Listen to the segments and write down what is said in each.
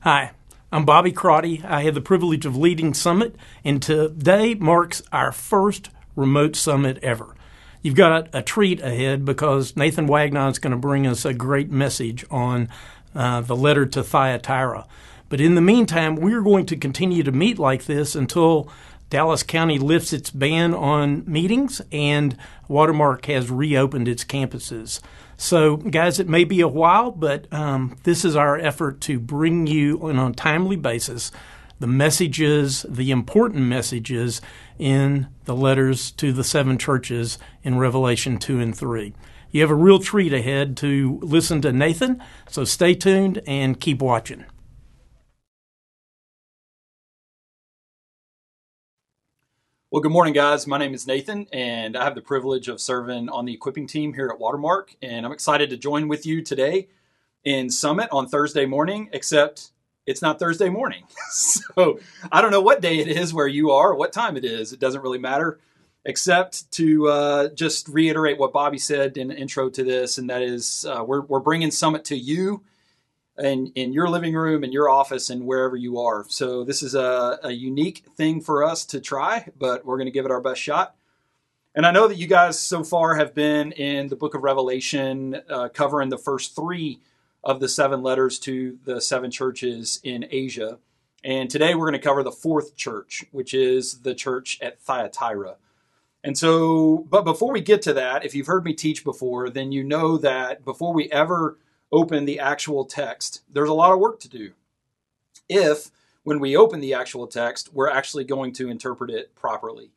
Hi, I'm Bobby Crotty. I have the privilege of leading Summit, and today marks our first remote summit ever. You've got a, treat ahead because Nathan Wagnon is going to bring us a great message on uh, the letter to Thyatira. But in the meantime, we're going to continue to meet like this until Dallas County lifts its ban on meetings and Watermark has reopened its campuses. So, guys, it may be a while, but um, this is our effort to bring you on a timely basis the messages, the important messages in the letters to the seven churches in Revelation 2 and 3. You have a real treat ahead to listen to Nathan, so stay tuned and keep watching. Well, good morning, guys. My name is Nathan, and I have the privilege of serving on the equipping team here at Watermark. And I'm excited to join with you today in Summit on Thursday morning, except it's not Thursday morning. so I don't know what day it is where you are, what time it is. It doesn't really matter, except to uh, just reiterate what Bobby said in the intro to this, and that is uh, we're, we're bringing Summit to you in, in your living room, in your office, and wherever you are. So this is a, a unique thing for us to try, but we're going to give it our best shot. And I know that you guys so far have been in the book of Revelation, uh, covering the first three of the seven letters to the seven churches in Asia. And today we're going to cover the fourth church, which is the church at Thyatira. And so, but before we get to that, if you've heard me teach before, then you know that before we ever open the actual text, there's a lot of work to do. If, when we open the actual text, we're actually going to interpret it properly.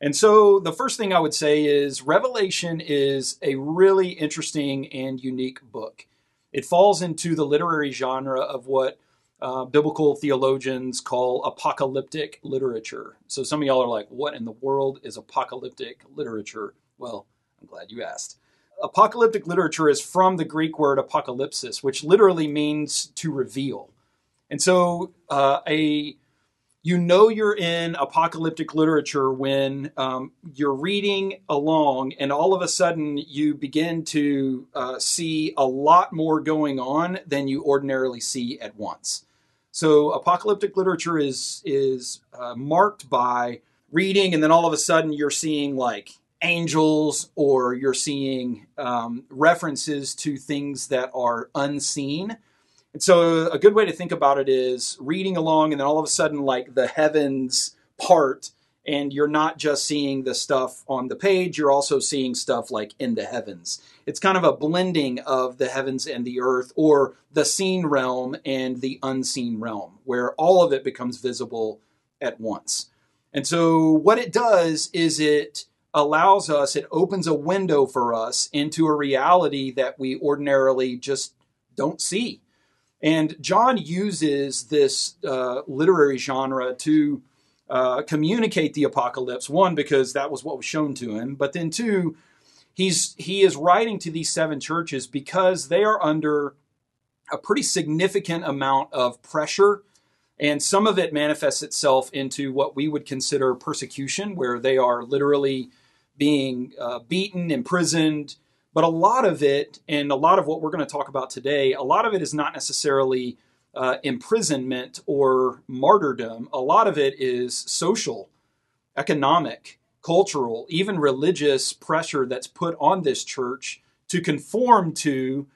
And so the first thing I would say is Revelation is a really interesting and unique book. It falls into the literary genre of what uh, biblical theologians call apocalyptic literature. So some of y'all are like, what in the world is apocalyptic literature? Well, I'm glad you asked apocalyptic literature is from the Greek word apocalypsis, which literally means to reveal. And so, uh, a you know you're in apocalyptic literature when um, you're reading along, and all of a sudden you begin to uh, see a lot more going on than you ordinarily see at once. So, apocalyptic literature is is uh, marked by reading, and then all of a sudden you're seeing like angels or you're seeing um, references to things that are unseen. And so, a good way to think about it is reading along, and then all of a sudden, like the heavens part, and you're not just seeing the stuff on the page, you're also seeing stuff like in the heavens. It's kind of a blending of the heavens and the earth, or the seen realm and the unseen realm, where all of it becomes visible at once. And so, what it does is it allows us, it opens a window for us into a reality that we ordinarily just don't see. And John uses this uh, literary genre to uh, communicate the apocalypse. One, because that was what was shown to him, but then two, he's he is writing to these seven churches because they are under a pretty significant amount of pressure and some of it manifests itself into what we would consider persecution, where they are literally being uh, beaten, imprisoned. But a lot of it, and a lot of what we're going to talk about today, a lot of it is not necessarily uh, imprisonment or martyrdom. A lot of it is social, economic, cultural, even religious pressure that's put on this church to conform to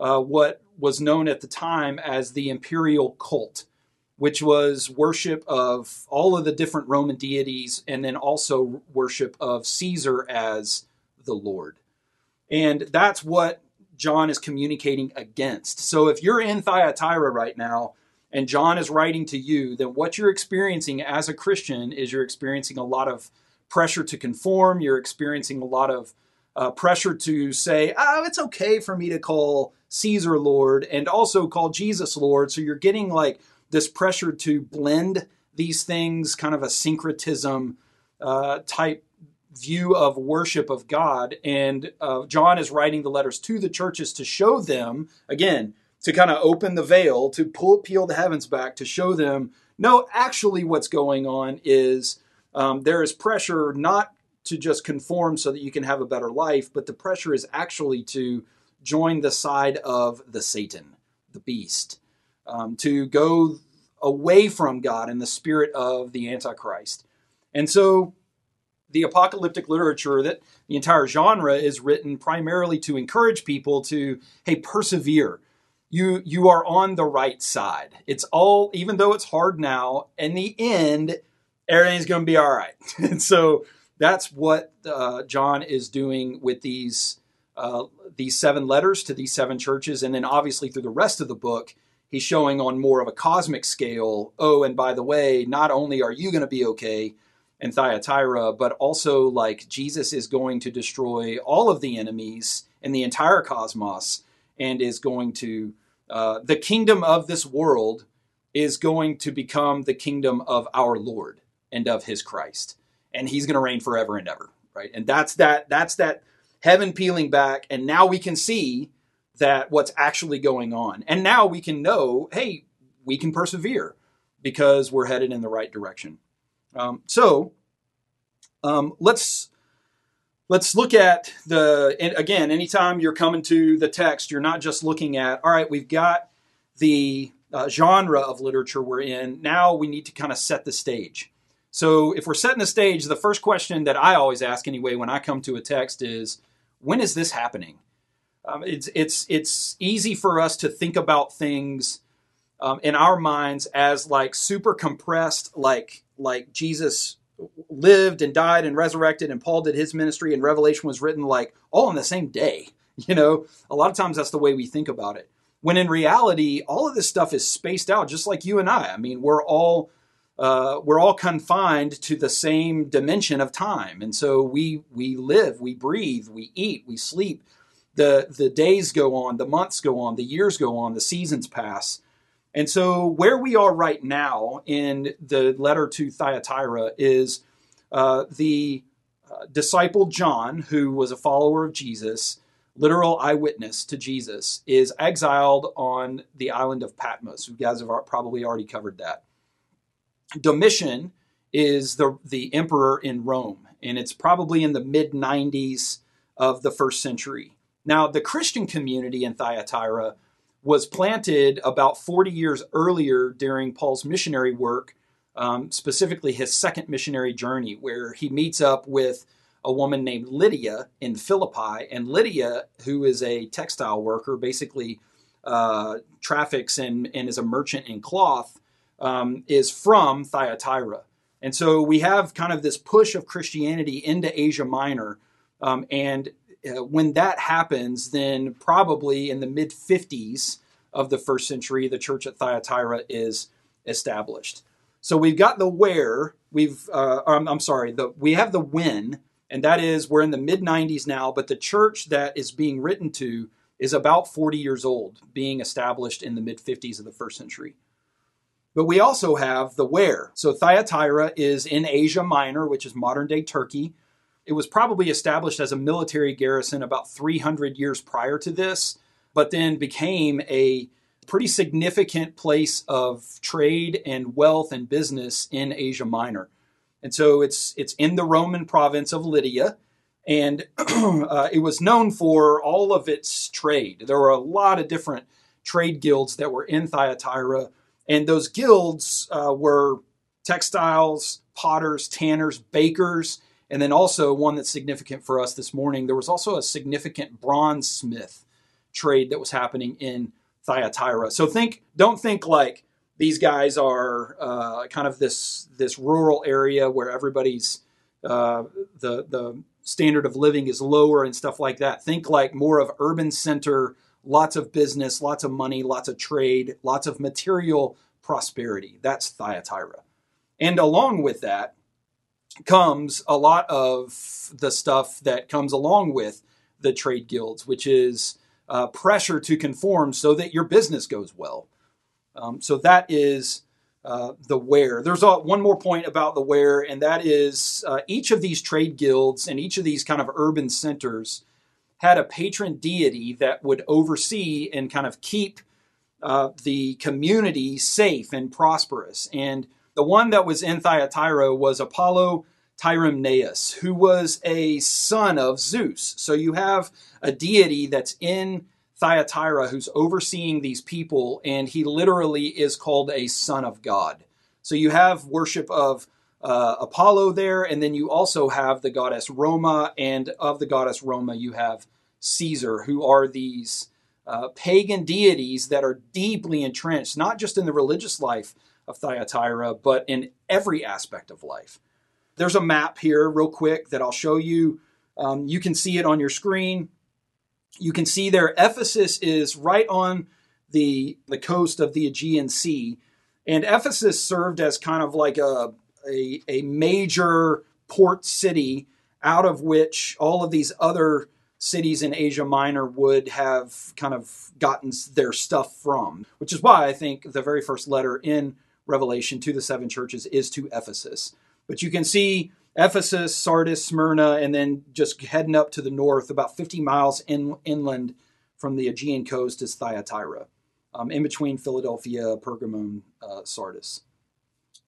uh, what was known at the time as the imperial cult which was worship of all of the different Roman deities and then also worship of Caesar as the Lord. And that's what John is communicating against. So if you're in Thyatira right now and John is writing to you, then what you're experiencing as a Christian is you're experiencing a lot of pressure to conform, you're experiencing a lot of uh, pressure to say, oh, it's okay for me to call Caesar Lord and also call Jesus Lord. So you're getting like this pressure to blend these things, kind of a syncretism uh, type view of worship of God. And uh, John is writing the letters to the churches to show them, again, to kind of open the veil, to pull, peel the heavens back, to show them, no, actually, what's going on is um, there is pressure not to just conform so that you can have a better life, but the pressure is actually to join the side of the Satan, the beast um, to go away from God in the spirit of the Antichrist. And so the apocalyptic literature that the entire genre is written primarily to encourage people to hey persevere. You you are on the right side. It's all even though it's hard now in the end everything's going to be all right. And so that's what uh, john is doing with these uh, these seven letters to these seven churches and then obviously through the rest of the book he's showing on more of a cosmic scale oh and by the way not only are you going to be okay in Thyatira, but also like Jesus is going to destroy all of the enemies in the entire cosmos and is going to, uh, the kingdom of this world is going to become the kingdom of our Lord and of his Christ. And he's going to reign forever and ever, right? And that's that, that's that heaven peeling back. And now we can see that what's actually going on. And now we can know, hey, we can persevere because we're headed in the right direction. Um, so um, let's let's look at the and again. Anytime you're coming to the text, you're not just looking at all right. We've got the uh, genre of literature we're in. Now we need to kind of set the stage. So if we're setting the stage, the first question that I always ask anyway when I come to a text is, when is this happening? Um, it's it's it's easy for us to think about things um, in our minds as like super compressed, like like Jesus lived and died and resurrected, and Paul did his ministry, and Revelation was written like all on the same day. You know, a lot of times that's the way we think about it. When in reality, all of this stuff is spaced out, just like you and I. I mean, we're all uh, we're all confined to the same dimension of time, and so we we live, we breathe, we eat, we sleep. The The days go on, the months go on, the years go on, the seasons pass. And so, where we are right now in the letter to Thyatira is uh, the uh, disciple John, who was a follower of Jesus, literal eyewitness to Jesus, is exiled on the island of Patmos. You guys have probably already covered that. Domitian is the, the emperor in Rome, and it's probably in the mid 90s of the first century. Now, the Christian community in Thyatira was planted about 40 years earlier during Paul's missionary work, um, specifically his second missionary journey, where he meets up with a woman named Lydia in Philippi. And Lydia, who is a textile worker, basically uh, traffics and, and is a merchant in cloth, um, is from Thyatira. And so we have kind of this push of Christianity into Asia Minor. Um, and uh, when that happens, then probably in the mid 50s of the first century, the church at Thyatira is established. So we've got the where, we've, uh, I'm, I'm sorry, the, we have the when, and that is we're in the mid 90s now, but the church that is being written to is about 40 years old, being established in the mid 50s of the first century. But we also have the where. So Thyatira is in Asia Minor, which is modern day Turkey. It was probably established as a military garrison about 300 years prior to this, but then became a pretty significant place of trade and wealth and business in Asia Minor. And so it's it's in the Roman province of Lydia, and uh, it was known for all of its trade. There were a lot of different trade guilds that were in Thyatira, and those guilds uh, were textiles, potters, tanners, bakers, and then also one that's significant for us this morning, there was also a significant bronze smith trade that was happening in Thyatira. So think, don't think like these guys are uh, kind of this this rural area where everybody's uh, the the standard of living is lower and stuff like that. Think like more of urban center, lots of business, lots of money, lots of trade, lots of material prosperity. That's Thyatira. And along with that, comes a lot of the stuff that comes along with the trade guilds, which is uh, pressure to conform so that your business goes well. Um, so that is uh, the where. There's a, one more point about the where, and that is uh, each of these trade guilds and each of these kind of urban centers had a patron deity that would oversee and kind of keep uh, the community safe and prosperous. And the one that was in Thyatira was Apollo Tyremnaeus, who was a son of Zeus. So you have a deity that's in Thyatira who's overseeing these people, and he literally is called a son of God. So you have worship of uh, Apollo there, and then you also have the goddess Roma, and of the goddess Roma, you have Caesar, who are these uh, pagan deities that are deeply entrenched, not just in the religious life of Thyatira, but in every aspect of life. There's a map here, real quick, that I'll show you. Um, you can see it on your screen. You can see there, Ephesus is right on the, the coast of the Aegean Sea. And Ephesus served as kind of like a, a, a major port city out of which all of these other cities in Asia Minor would have kind of gotten their stuff from, which is why I think the very first letter in Revelation to the seven churches is to Ephesus. But you can see Ephesus, Sardis, Smyrna, and then just heading up to the north, about 50 miles in, inland from the Aegean coast, is Thyatira, um, in between Philadelphia, Pergamum, uh, Sardis.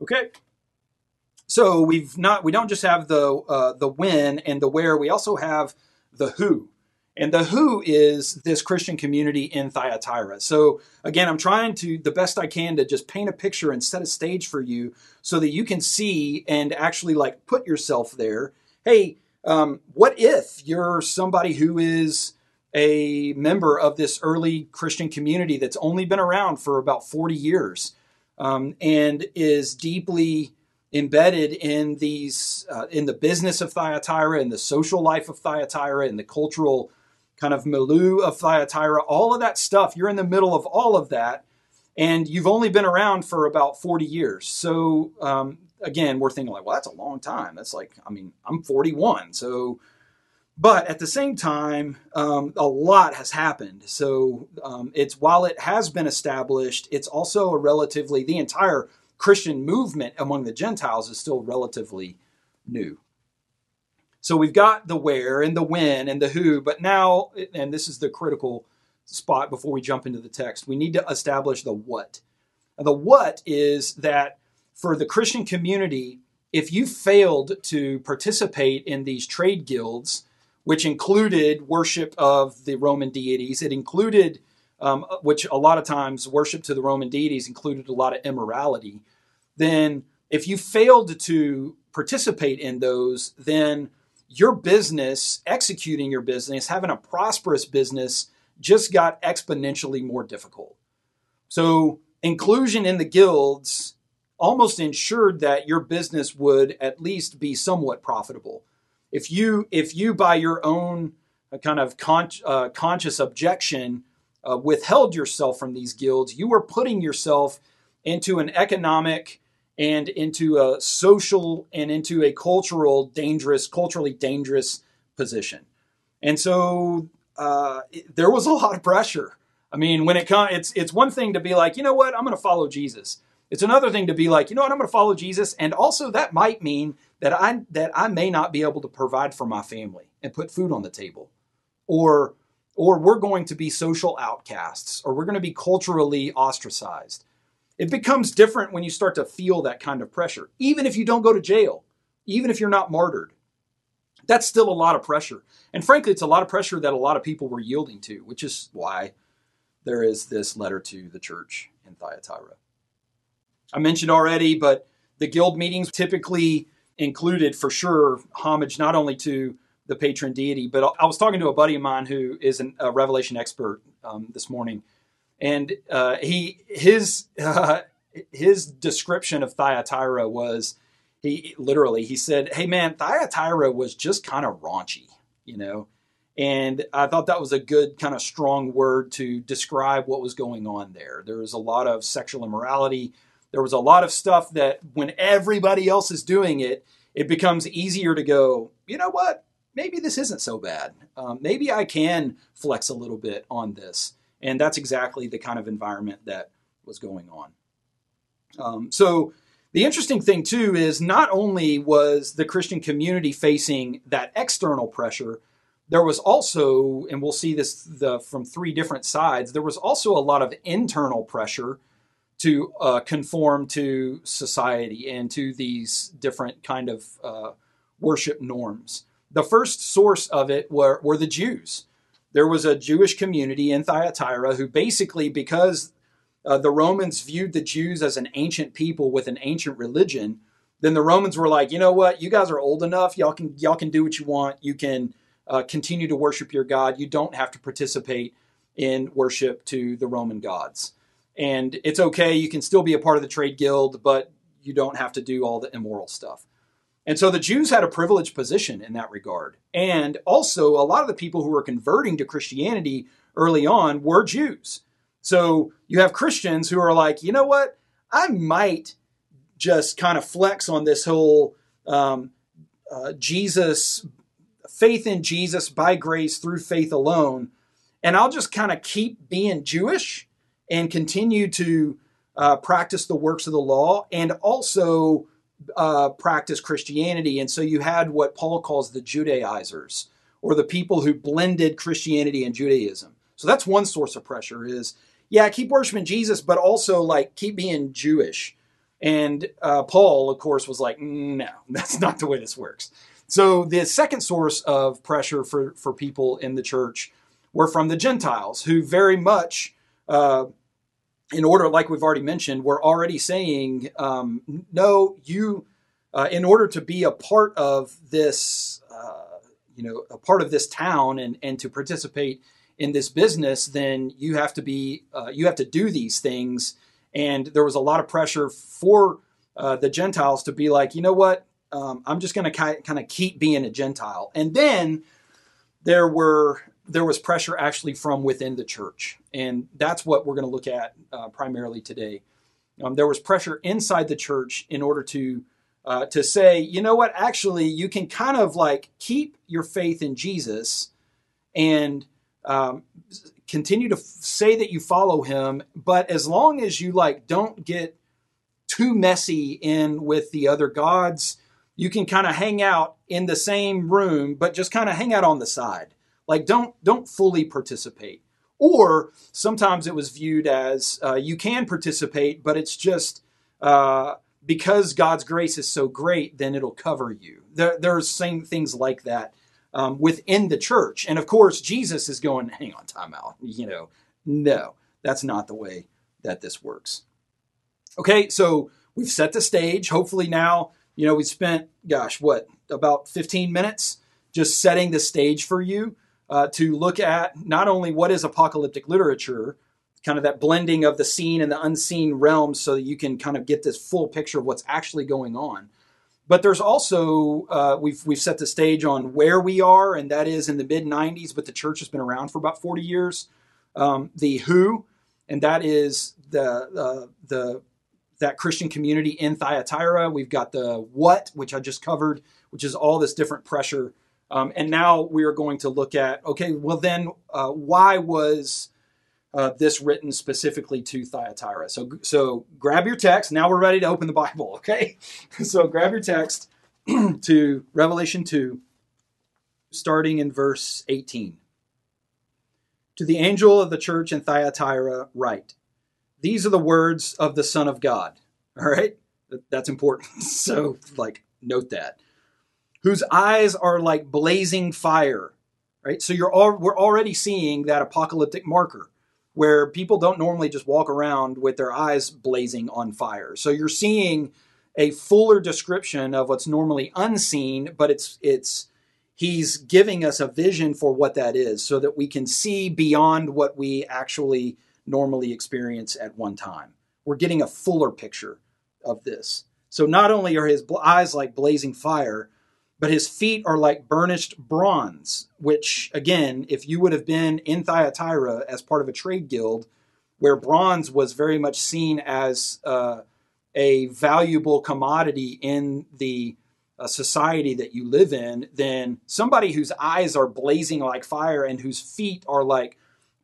Okay, so we've not we don't just have the uh, the when and the where, we also have the who. And the who is this Christian community in Thyatira. So again, I'm trying to the best I can to just paint a picture and set a stage for you so that you can see and actually like put yourself there. Hey, um, what if you're somebody who is a member of this early Christian community that's only been around for about 40 years um, and is deeply embedded in these uh, in the business of Thyatira, in the social life of Thyatira, in the cultural kind of milieu of Thyatira, all of that stuff. You're in the middle of all of that, and you've only been around for about 40 years. So um, again, we're thinking like, well, that's a long time. That's like, I mean, I'm 41, so. But at the same time, um, a lot has happened. So um, it's while it has been established, it's also a relatively the entire Christian movement among the Gentiles is still relatively new. So we've got the where and the when and the who, but now, and this is the critical spot before we jump into the text, we need to establish the what. The what is that for the Christian community, if you failed to participate in these trade guilds, which included worship of the Roman deities, it included um, which a lot of times worship to the Roman deities included a lot of immorality, then if you failed to participate in those, then your business, executing your business, having a prosperous business, just got exponentially more difficult. So, inclusion in the guilds almost ensured that your business would at least be somewhat profitable. If you, if you by your own uh, kind of con- uh, conscious objection uh, withheld yourself from these guilds, you were putting yourself into an economic and into a social and into a cultural dangerous, culturally dangerous position. And so uh, there was a lot of pressure. I mean, when it comes, it's it's one thing to be like, you know what, I'm going to follow Jesus. It's another thing to be like, you know what, I'm going to follow Jesus, and also that might mean that I that I may not be able to provide for my family and put food on the table, or or we're going to be social outcasts, or we're going to be culturally ostracized. It becomes different when you start to feel that kind of pressure, even if you don't go to jail, even if you're not martyred. That's still a lot of pressure. And frankly, it's a lot of pressure that a lot of people were yielding to, which is why there is this letter to the church in Thyatira. I mentioned already, but the guild meetings typically included for sure homage not only to the patron deity. But I was talking to a buddy of mine who is an, a Revelation expert um, this morning, and uh, he his uh, his description of Thyatira was he literally he said, "Hey man, Thyatira was just kind of raunchy, you know." And I thought that was a good kind of strong word to describe what was going on there. There was a lot of sexual immorality. There was a lot of stuff that when everybody else is doing it, it becomes easier to go, you know what? maybe this isn't so bad. Um, maybe I can flex a little bit on this. And that's exactly the kind of environment that was going on. Um, so, the interesting thing, too, is not only was the Christian community facing that external pressure, there was also, and we'll see this the, from three different sides, there was also a lot of internal pressure to uh, conform to society and to these different kind of uh, worship norms the first source of it were, were the Jews. There was a Jewish community in Thyatira who basically, because uh, the Romans viewed the Jews as an ancient people with an ancient religion, then the Romans were like, you know what, you guys are old enough, y'all can y'all can do what you want, you can uh, continue to worship your God, you don't have to participate in worship to the Roman gods, and it's okay, you can still be a part of the trade guild, but you don't have to do all the immoral stuff. And so the Jews had a privileged position in that regard. And also, a lot of the people who were converting to Christianity early on were Jews. So you have Christians who are like, you know what? I might just kind of flex on this whole um, uh, Jesus, faith in Jesus by grace through faith alone. And I'll just kind of keep being Jewish and continue to uh, practice the works of the law and also uh, practice Christianity. And so you had what Paul calls the Judaizers or the people who blended Christianity and Judaism. So that's one source of pressure is, yeah, keep worshiping Jesus, but also like keep being Jewish. And uh, Paul, of course, was like, no, that's not the way this works. So the second source of pressure for, for people in the church were from the Gentiles, who very much, uh, in order, like we've already mentioned, we're already saying, um, no, you, uh, in order to be a part of this, uh, you know, a part of this town and, and to participate in this business, then you have to be, uh, you have to do these things and there was a lot of pressure for uh, the Gentiles to be like, you know what, um, I'm just going to ki- kind of keep being a Gentile. And then there were there was pressure actually from within the church, and that's what we're going to look at uh, primarily today. Um, there was pressure inside the church in order to uh, to say, you know what, actually, you can kind of like keep your faith in Jesus and um, continue to f- say that you follow him, but as long as you like don't get too messy in with the other gods, you can kind of hang out in the same room, but just kind of hang out on the side. Like don't don't fully participate. Or sometimes it was viewed as uh, you can participate, but it's just uh, because God's grace is so great, then it'll cover you. There, there's same things like that um, within the church. And of course, Jesus is going, hang on, time out. You know, no, that's not the way that this works. Okay, so we've set the stage. Hopefully now, you know, we spent, gosh, what, about 15 minutes just setting the stage for you uh, to look at not only what is apocalyptic literature, kind of that blending of the seen and the unseen realms so that you can kind of get this full picture of what's actually going on. But there's also uh, we've we've set the stage on where we are, and that is in the mid '90s. But the church has been around for about 40 years. Um, the Who, and that is the uh, the that Christian community in Thyatira. We've got the What, which I just covered, which is all this different pressure. Um, and now we are going to look at okay, well then, uh, why was uh, this written specifically to Thyatira. So, so grab your text. Now we're ready to open the Bible, okay? so grab your text to Revelation 2, starting in verse 18. To the angel of the church in Thyatira, write, These are the words of the Son of God. All right? That's important. so, like, note that. Whose eyes are like blazing fire. Right? So you're all, we're already seeing that apocalyptic marker where people don't normally just walk around with their eyes blazing on fire. So you're seeing a fuller description of what's normally unseen, but it's it's he's giving us a vision for what that is so that we can see beyond what we actually normally experience at one time. We're getting a fuller picture of this. So not only are his eyes like blazing fire, but his feet are like burnished bronze, which, again, if you would have been in Thyatira as part of a trade guild, where bronze was very much seen as uh, a valuable commodity in the uh, society that you live in, then somebody whose eyes are blazing like fire and whose feet are like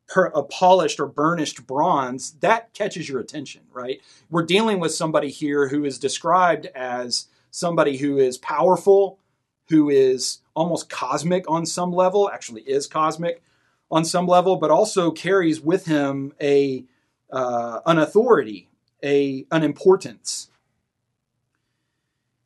per, a polished or burnished bronze, that catches your attention, right? We're dealing with somebody here who is described as somebody who is powerful, who is almost cosmic on some level, actually is cosmic on some level, but also carries with him a uh, an authority, a an importance.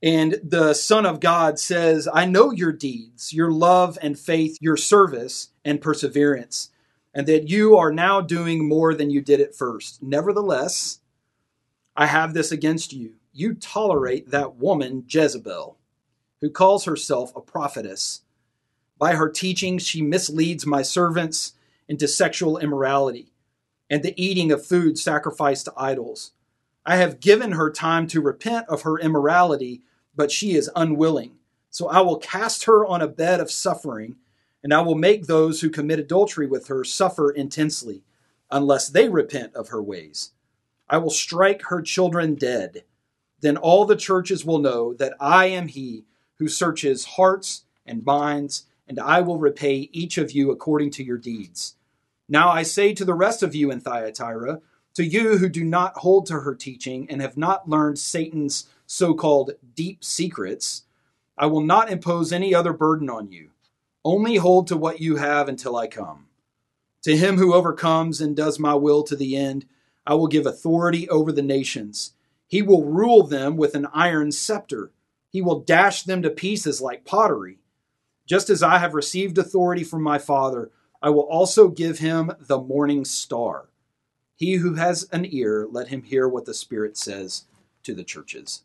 And the Son of God says, I know your deeds, your love and faith, your service, and perseverance, and that you are now doing more than you did at first. Nevertheless, I have this against you. You tolerate that woman, Jezebel, who calls herself a prophetess. By her teachings, she misleads my servants into sexual immorality and the eating of food sacrificed to idols. I have given her time to repent of her immorality, but she is unwilling. So I will cast her on a bed of suffering, and I will make those who commit adultery with her suffer intensely, unless they repent of her ways. I will strike her children dead. Then all the churches will know that I am he who searches hearts and minds, and I will repay each of you according to your deeds. Now I say to the rest of you in Thyatira, to you who do not hold to her teaching and have not learned Satan's so called deep secrets, I will not impose any other burden on you. Only hold to what you have until I come. To him who overcomes and does my will to the end, I will give authority over the nations. He will rule them with an iron scepter. He will dash them to pieces like pottery. Just as I have received authority from my Father, I will also give him the morning star. He who has an ear, let him hear what the Spirit says to the churches.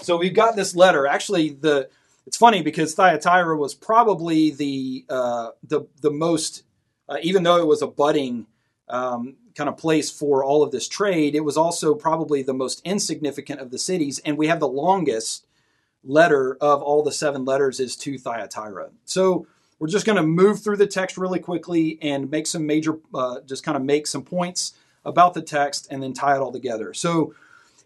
So we've got this letter. Actually, the it's funny because Thyatira was probably the uh, the the most, uh, even though it was a budding um, kind of place for all of this trade, it was also probably the most insignificant of the cities, and we have the longest letter of all the seven letters is to Thyatira. So we're just going to move through the text really quickly and make some major, uh, just kind of make some points about the text and then tie it all together. So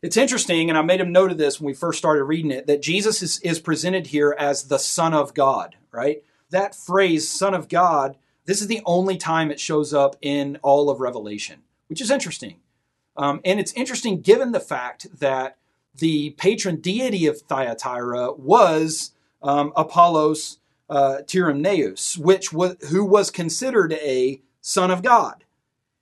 it's interesting, and I made a note of this when we first started reading it, that Jesus is, is presented here as the Son of God, right? That phrase, Son of God, this is the only time it shows up in all of Revelation, which is interesting. Um, and it's interesting given the fact that the patron deity of Thyatira was um, Apollos uh, which was, who was considered a son of God.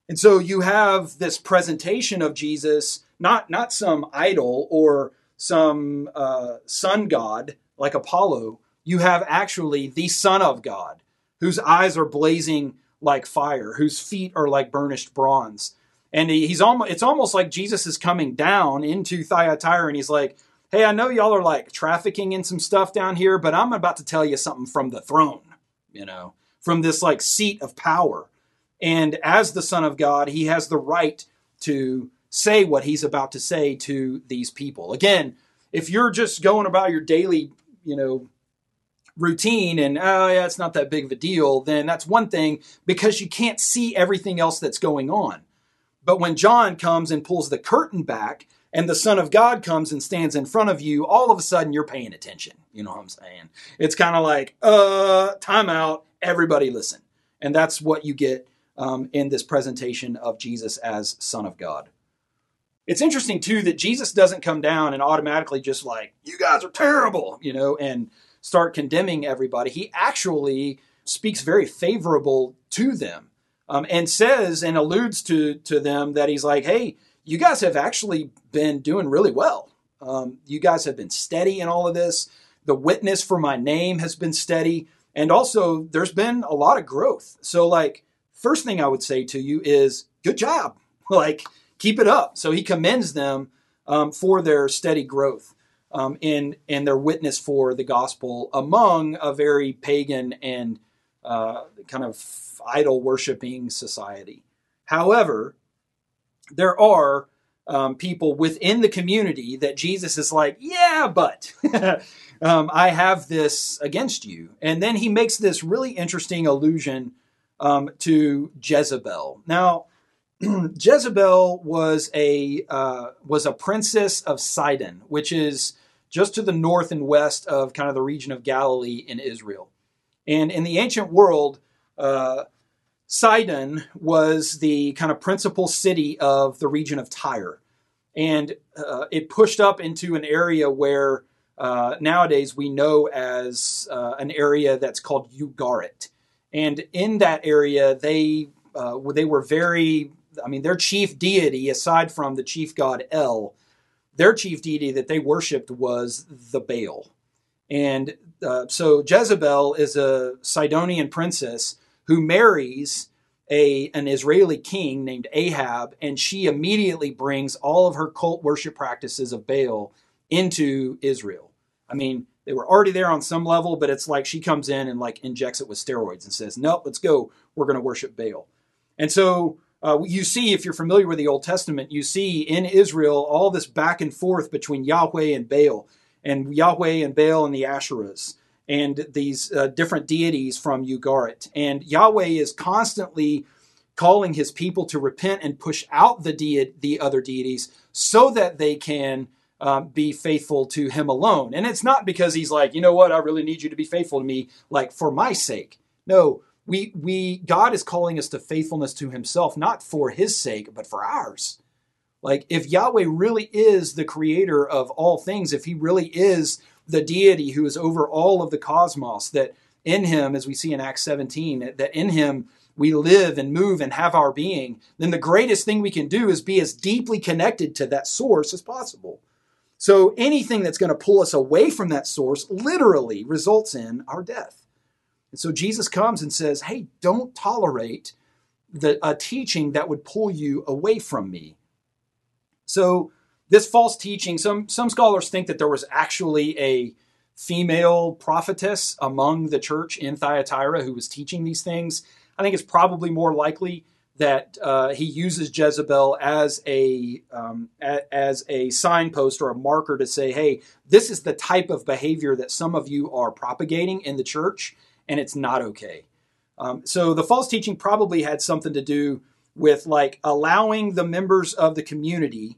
And so you have this presentation of Jesus, not, not some idol or some uh, sun god like Apollo. You have actually the Son of God, whose eyes are blazing like fire, whose feet are like burnished bronze. And he's almost, it's almost like Jesus is coming down into Thyatira and he's like, hey, I know y'all are like trafficking in some stuff down here, but I'm about to tell you something from the throne, you know, from this like seat of power. And as the Son of God, he has the right to say what he's about to say to these people. Again, if you're just going about your daily, you know, routine and oh yeah, it's not that big of a deal, then that's one thing because you can't see everything else that's going on. But when John comes and pulls the curtain back and the Son of God comes and stands in front of you, all of a sudden you're paying attention. You know what I'm saying? It's kind of like, uh, time out, everybody listen. And that's what you get um, in this presentation of Jesus as Son of God. It's interesting too that Jesus doesn't come down and automatically just like, you guys are terrible, you know, and start condemning everybody. He actually speaks very favorable to them um, and says and alludes to, to them that he's like, hey, you guys have actually been doing really well. Um, you guys have been steady in all of this. The witness for my name has been steady. And also, there's been a lot of growth. So, like, first thing I would say to you is good job. Like, keep it up. So, he commends them um, for their steady growth um, in, in their witness for the gospel among a very pagan and uh, kind of idol worshiping society. However, there are um, people within the community that Jesus is like, yeah, but um, I have this against you. And then he makes this really interesting allusion um, to Jezebel. Now, Jezebel was a uh, was a princess of Sidon, which is just to the north and west of kind of the region of Galilee in Israel. And in the ancient world, uh, Sidon was the kind of principal city of the region of Tyre. And uh, it pushed up into an area where uh, nowadays we know as uh, an area that's called Ugarit. And in that area, they, uh, they were very, I mean, their chief deity, aside from the chief god El, their chief deity that they worshipped was the Baal. And uh, so Jezebel is a Sidonian princess who marries a an Israeli king named Ahab, and she immediately brings all of her cult worship practices of Baal into Israel. I mean, they were already there on some level, but it's like she comes in and like injects it with steroids and says, "Nope, let's go. We're going to worship Baal." And so uh, you see, if you're familiar with the Old Testament, you see in Israel all this back and forth between Yahweh and Baal, and Yahweh and Baal and the Asherahs and these uh, different deities from Ugarit. And Yahweh is constantly calling his people to repent and push out the de- the other deities so that they can um, be faithful to him alone. And it's not because he's like, you know what, I really need you to be faithful to me, like for my sake. No, we we God is calling us to faithfulness to himself, not for his sake, but for ours. Like if Yahweh really is the creator of all things, if he really is the deity who is over all of the cosmos, that in him, as we see in Acts 17, that in him we live and move and have our being, then the greatest thing we can do is be as deeply connected to that source as possible. So anything that's going to pull us away from that source literally results in our death. And so Jesus comes and says, Hey, don't tolerate the, a teaching that would pull you away from me. So this false teaching, some some scholars think that there was actually a female prophetess among the church in Thyatira who was teaching these things. I think it's probably more likely that uh, he uses Jezebel as a um, a, as a signpost or a marker to say, "Hey, this is the type of behavior that some of you are propagating in the church, and it's not okay." Um, so the false teaching probably had something to do with like allowing the members of the community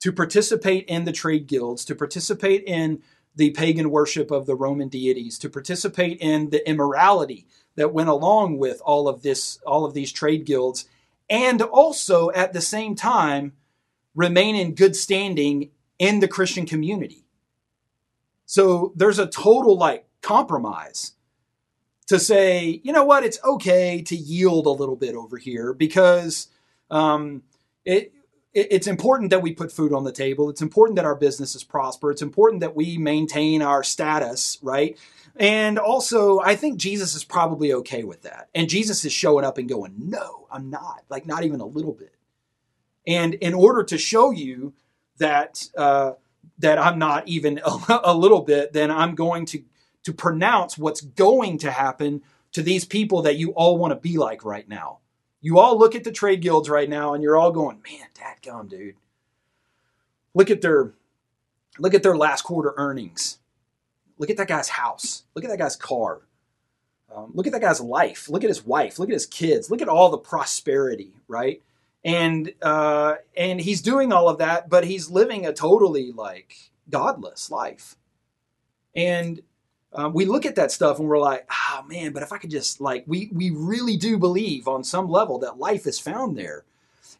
to participate in the trade guilds, to participate in the pagan worship of the Roman deities, to participate in the immorality that went along with all of this, all of these trade guilds, and also at the same time remain in good standing in the Christian community. So there's a total like compromise to say, you know what, it's okay to yield a little bit over here because um, it, it's important that we put food on the table. It's important that our businesses prosper. It's important that we maintain our status, right? And also, I think Jesus is probably okay with that. And Jesus is showing up and going, No, I'm not. Like, not even a little bit. And in order to show you that, uh, that I'm not even a, a little bit, then I'm going to, to pronounce what's going to happen to these people that you all want to be like right now. You all look at the trade guilds right now and you're all going, man, dadgum, dude. Look at their look at their last quarter earnings. Look at that guy's house. Look at that guy's car. Um, look at that guy's life. Look at his wife. Look at his kids. Look at all the prosperity, right? And uh, and he's doing all of that, but he's living a totally like godless life. And um, we look at that stuff and we're like, oh man, but if I could just like, we we really do believe on some level that life is found there.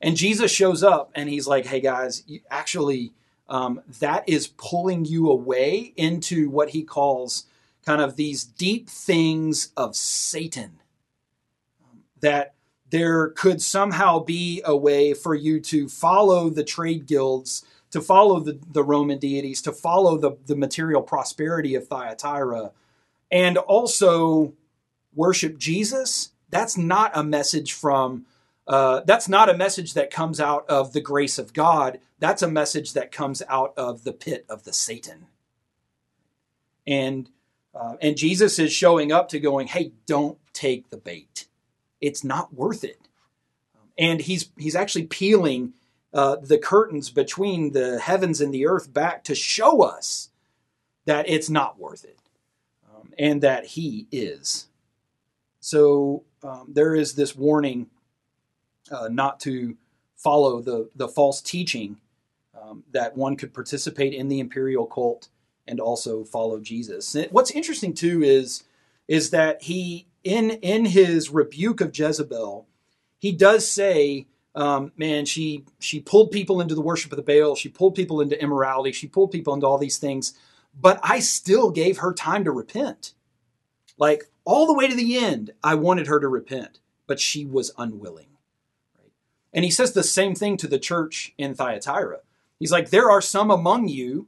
And Jesus shows up and he's like, hey guys, actually, um, that is pulling you away into what he calls kind of these deep things of Satan. Um, that there could somehow be a way for you to follow the trade guilds to follow the, the Roman deities, to follow the, the material prosperity of Thyatira, and also worship Jesus, that's not a message from, uh, that's not a message that comes out of the grace of God. That's a message that comes out of the pit of the Satan. And, uh, and Jesus is showing up to going, hey, don't take the bait. It's not worth it. And he's, he's actually peeling uh, the curtains between the heavens and the earth back to show us that it's not worth it um, and that He is. So um, there is this warning uh, not to follow the, the false teaching um, that one could participate in the imperial cult and also follow Jesus. And what's interesting too is is that he in in his rebuke of Jezebel, he does say um, man, she she pulled people into the worship of the Baal. She pulled people into immorality. She pulled people into all these things. But I still gave her time to repent. Like all the way to the end, I wanted her to repent, but she was unwilling. And he says the same thing to the church in Thyatira. He's like, there are some among you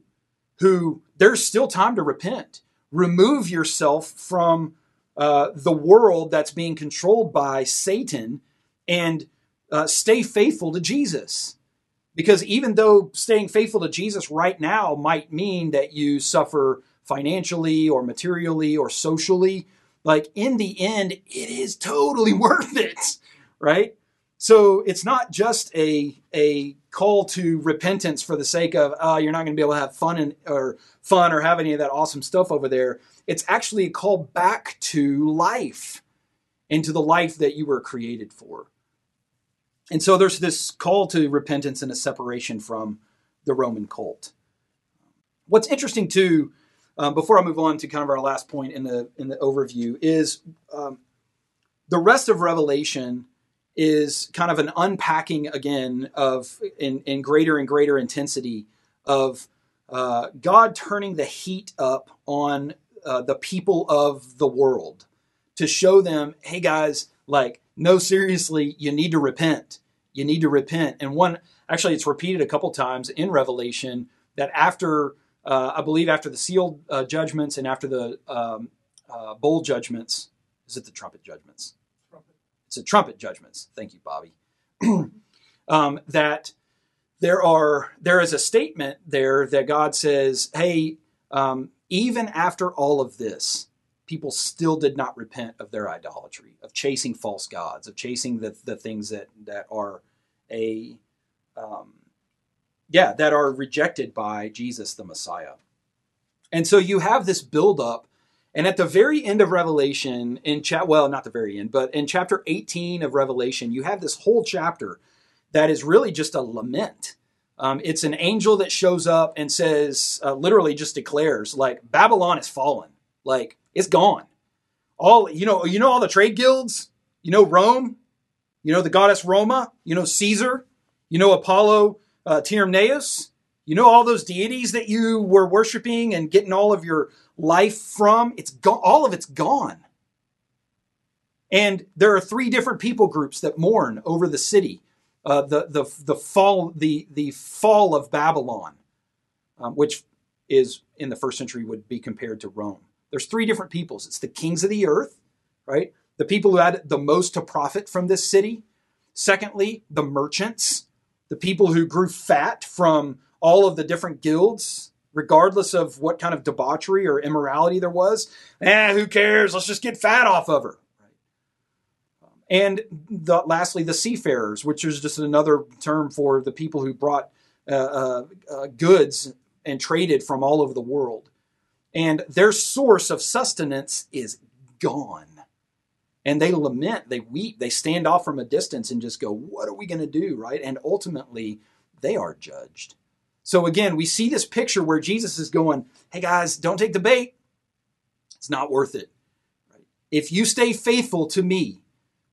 who there's still time to repent. remove yourself from uh, the world that's being controlled by Satan and uh, stay faithful to Jesus. Because even though staying faithful to Jesus right now might mean that you suffer financially or materially or socially, like in the end, it is totally worth it, right? So it's not just a a call to repentance for the sake of oh you're not going to be able to have fun and or fun or have any of that awesome stuff over there. It's actually a call back to life, into the life that you were created for. And so there's this call to repentance and a separation from the Roman cult. What's interesting too, um, before I move on to kind of our last point in the in the overview, is um, the rest of Revelation is kind of an unpacking again of in, in greater and greater intensity of uh, God turning the heat up on uh, the people of the world to show them, hey guys, like, no, seriously, you need to repent. You need to repent. And one, actually, it's repeated a couple times in Revelation that after, uh, I believe, after the sealed uh, judgments and after the um, uh, bowl judgments, is it the trumpet judgments? Trumpet. It's a trumpet judgments. Thank you, Bobby. um, that there are there is a statement there that God says, "Hey, um, even after all of this, people still did not repent of their idolatry, of chasing false gods, of chasing the the things that that are a um, yeah that are rejected by Jesus the Messiah." And so you have this buildup and at the very end of Revelation, in chat, well, not the very end, but in chapter 18 of Revelation, you have this whole chapter that is really just a lament. Um, it's an angel that shows up and says, uh, literally just declares, like, Babylon is fallen. Like, it's gone. All, you know, you know, all the trade guilds, you know, Rome, you know, the goddess Roma, you know, Caesar, you know, Apollo uh, you know, all those deities that you were worshiping and getting all of your life from, it's gone, all of it's gone. And there are three different people groups that mourn over the city, uh, the, the, the, fall, the, the fall of Babylon, um, which is in the first century would be compared to Rome. There's three different peoples. It's the kings of the earth, right? The people who had the most to profit from this city. Secondly, the merchants, the people who grew fat from all of the different guilds regardless of what kind of debauchery or immorality there was. Eh, who cares? Let's just get fat off of her. And the, lastly, the seafarers, which is just another term for the people who brought uh, uh, uh, goods and traded from all over the world. And their source of sustenance is gone. And they lament, they weep, they stand off from a distance and just go, What are we going to do? Right? And ultimately, they are judged. So again, we see this picture where Jesus is going, hey guys, don't take the bait. It's not worth it. If you stay faithful to me,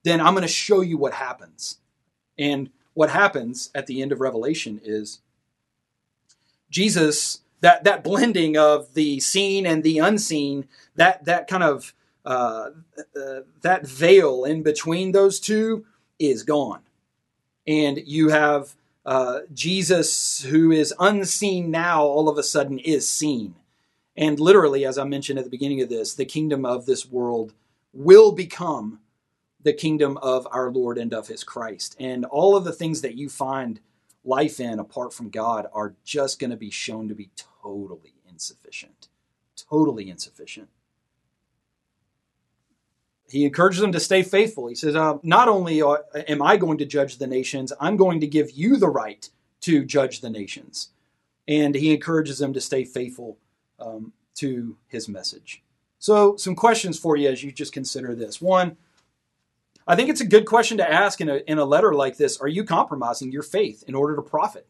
then I'm going to show you what happens. And what happens at the end of Revelation is Jesus, that, that blending of the seen and the unseen, that, that kind of uh, uh, that veil in between those two is gone. And you have uh, Jesus, who is unseen now, all of a sudden is seen. And literally, as I mentioned at the beginning of this, the kingdom of this world will become the kingdom of our Lord and of his Christ. And all of the things that you find life in apart from God are just going to be shown to be totally insufficient. Totally insufficient he encourages them to stay faithful. He says, uh, Not only am I going to judge the nations, I'm going to give you the right to judge the nations. And he encourages them to stay faithful um, to his message. So, some questions for you as you just consider this. One, I think it's a good question to ask in a, in a letter like this Are you compromising your faith in order to profit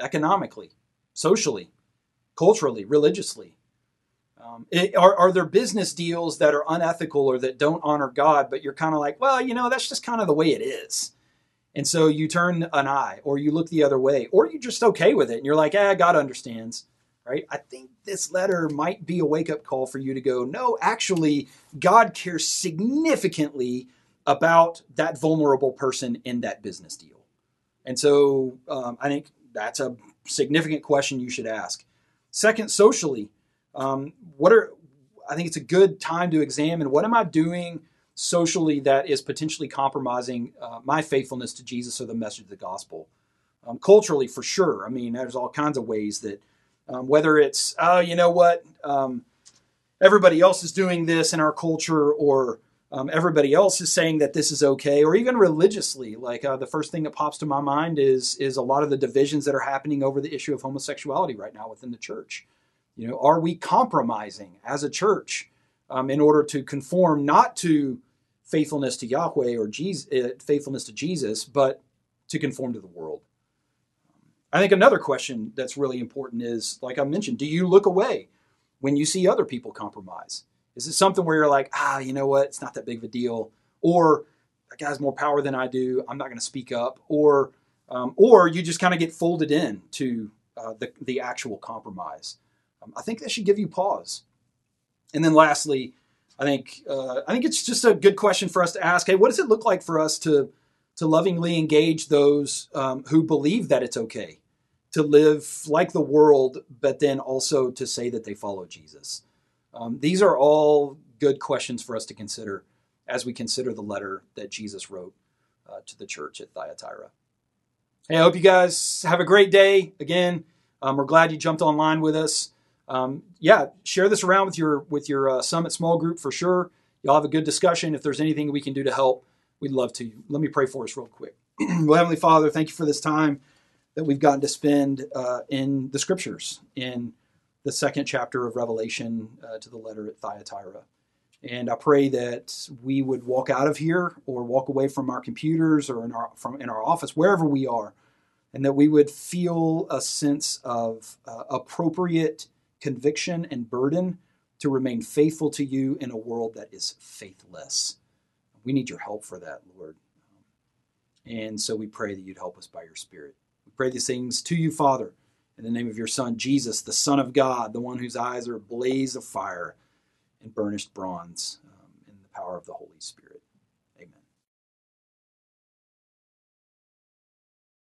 economically, socially, culturally, religiously? Um, it, are, are there business deals that are unethical or that don't honor God, but you're kind of like, well, you know, that's just kind of the way it is. And so you turn an eye or you look the other way or you're just okay with it and you're like, ah, God understands, right? I think this letter might be a wake up call for you to go, no, actually, God cares significantly about that vulnerable person in that business deal. And so um, I think that's a significant question you should ask. Second, socially, um, what are I think it's a good time to examine what am I doing socially that is potentially compromising uh, my faithfulness to Jesus or the message of the gospel. Um, culturally, for sure. I mean, there's all kinds of ways that, um, whether it's, oh, you know what, um, everybody else is doing this in our culture, or um, everybody else is saying that this is okay, or even religiously. Like uh, the first thing that pops to my mind is is a lot of the divisions that are happening over the issue of homosexuality right now within the church. You know, are we compromising as a church um, in order to conform not to faithfulness to Yahweh or Jesus, uh, faithfulness to Jesus, but to conform to the world? I think another question that's really important is, like I mentioned, do you look away when you see other people compromise? Is it something where you're like, ah, you know what, it's not that big of a deal, or that guy's more power than I do, I'm not going to speak up, or um, or you just kind of get folded in to uh, the the actual compromise. Um, I think that should give you pause. And then lastly, I think uh, I think it's just a good question for us to ask. Hey, what does it look like for us to to lovingly engage those um, who believe that it's okay to live like the world, but then also to say that they follow Jesus? Um, these are all good questions for us to consider as we consider the letter that Jesus wrote uh, to the church at Thyatira. Hey, I hope you guys have a great day. Again, um, we're glad you jumped online with us um, yeah, share this around with your with your uh, summit small group for sure. You'll have a good discussion. If there's anything we can do to help, we'd love to. Let me pray for us real quick. well, Heavenly Father, thank you for this time that we've gotten to spend uh, in the Scriptures in the second chapter of Revelation uh, to the letter at Thyatira. And I pray that we would walk out of here or walk away from our computers or in our from in our office, wherever we are, and that we would feel a sense of uh, appropriate conviction and burden to remain faithful to you in a world that is faithless. We need your help for that, Lord. And so we pray that you'd help us by your Spirit. We pray these things to you, Father, in the name of your Son, Jesus, the Son of God, the one whose eyes are a blaze of fire and burnished bronze, um, in the power of the Holy Spirit.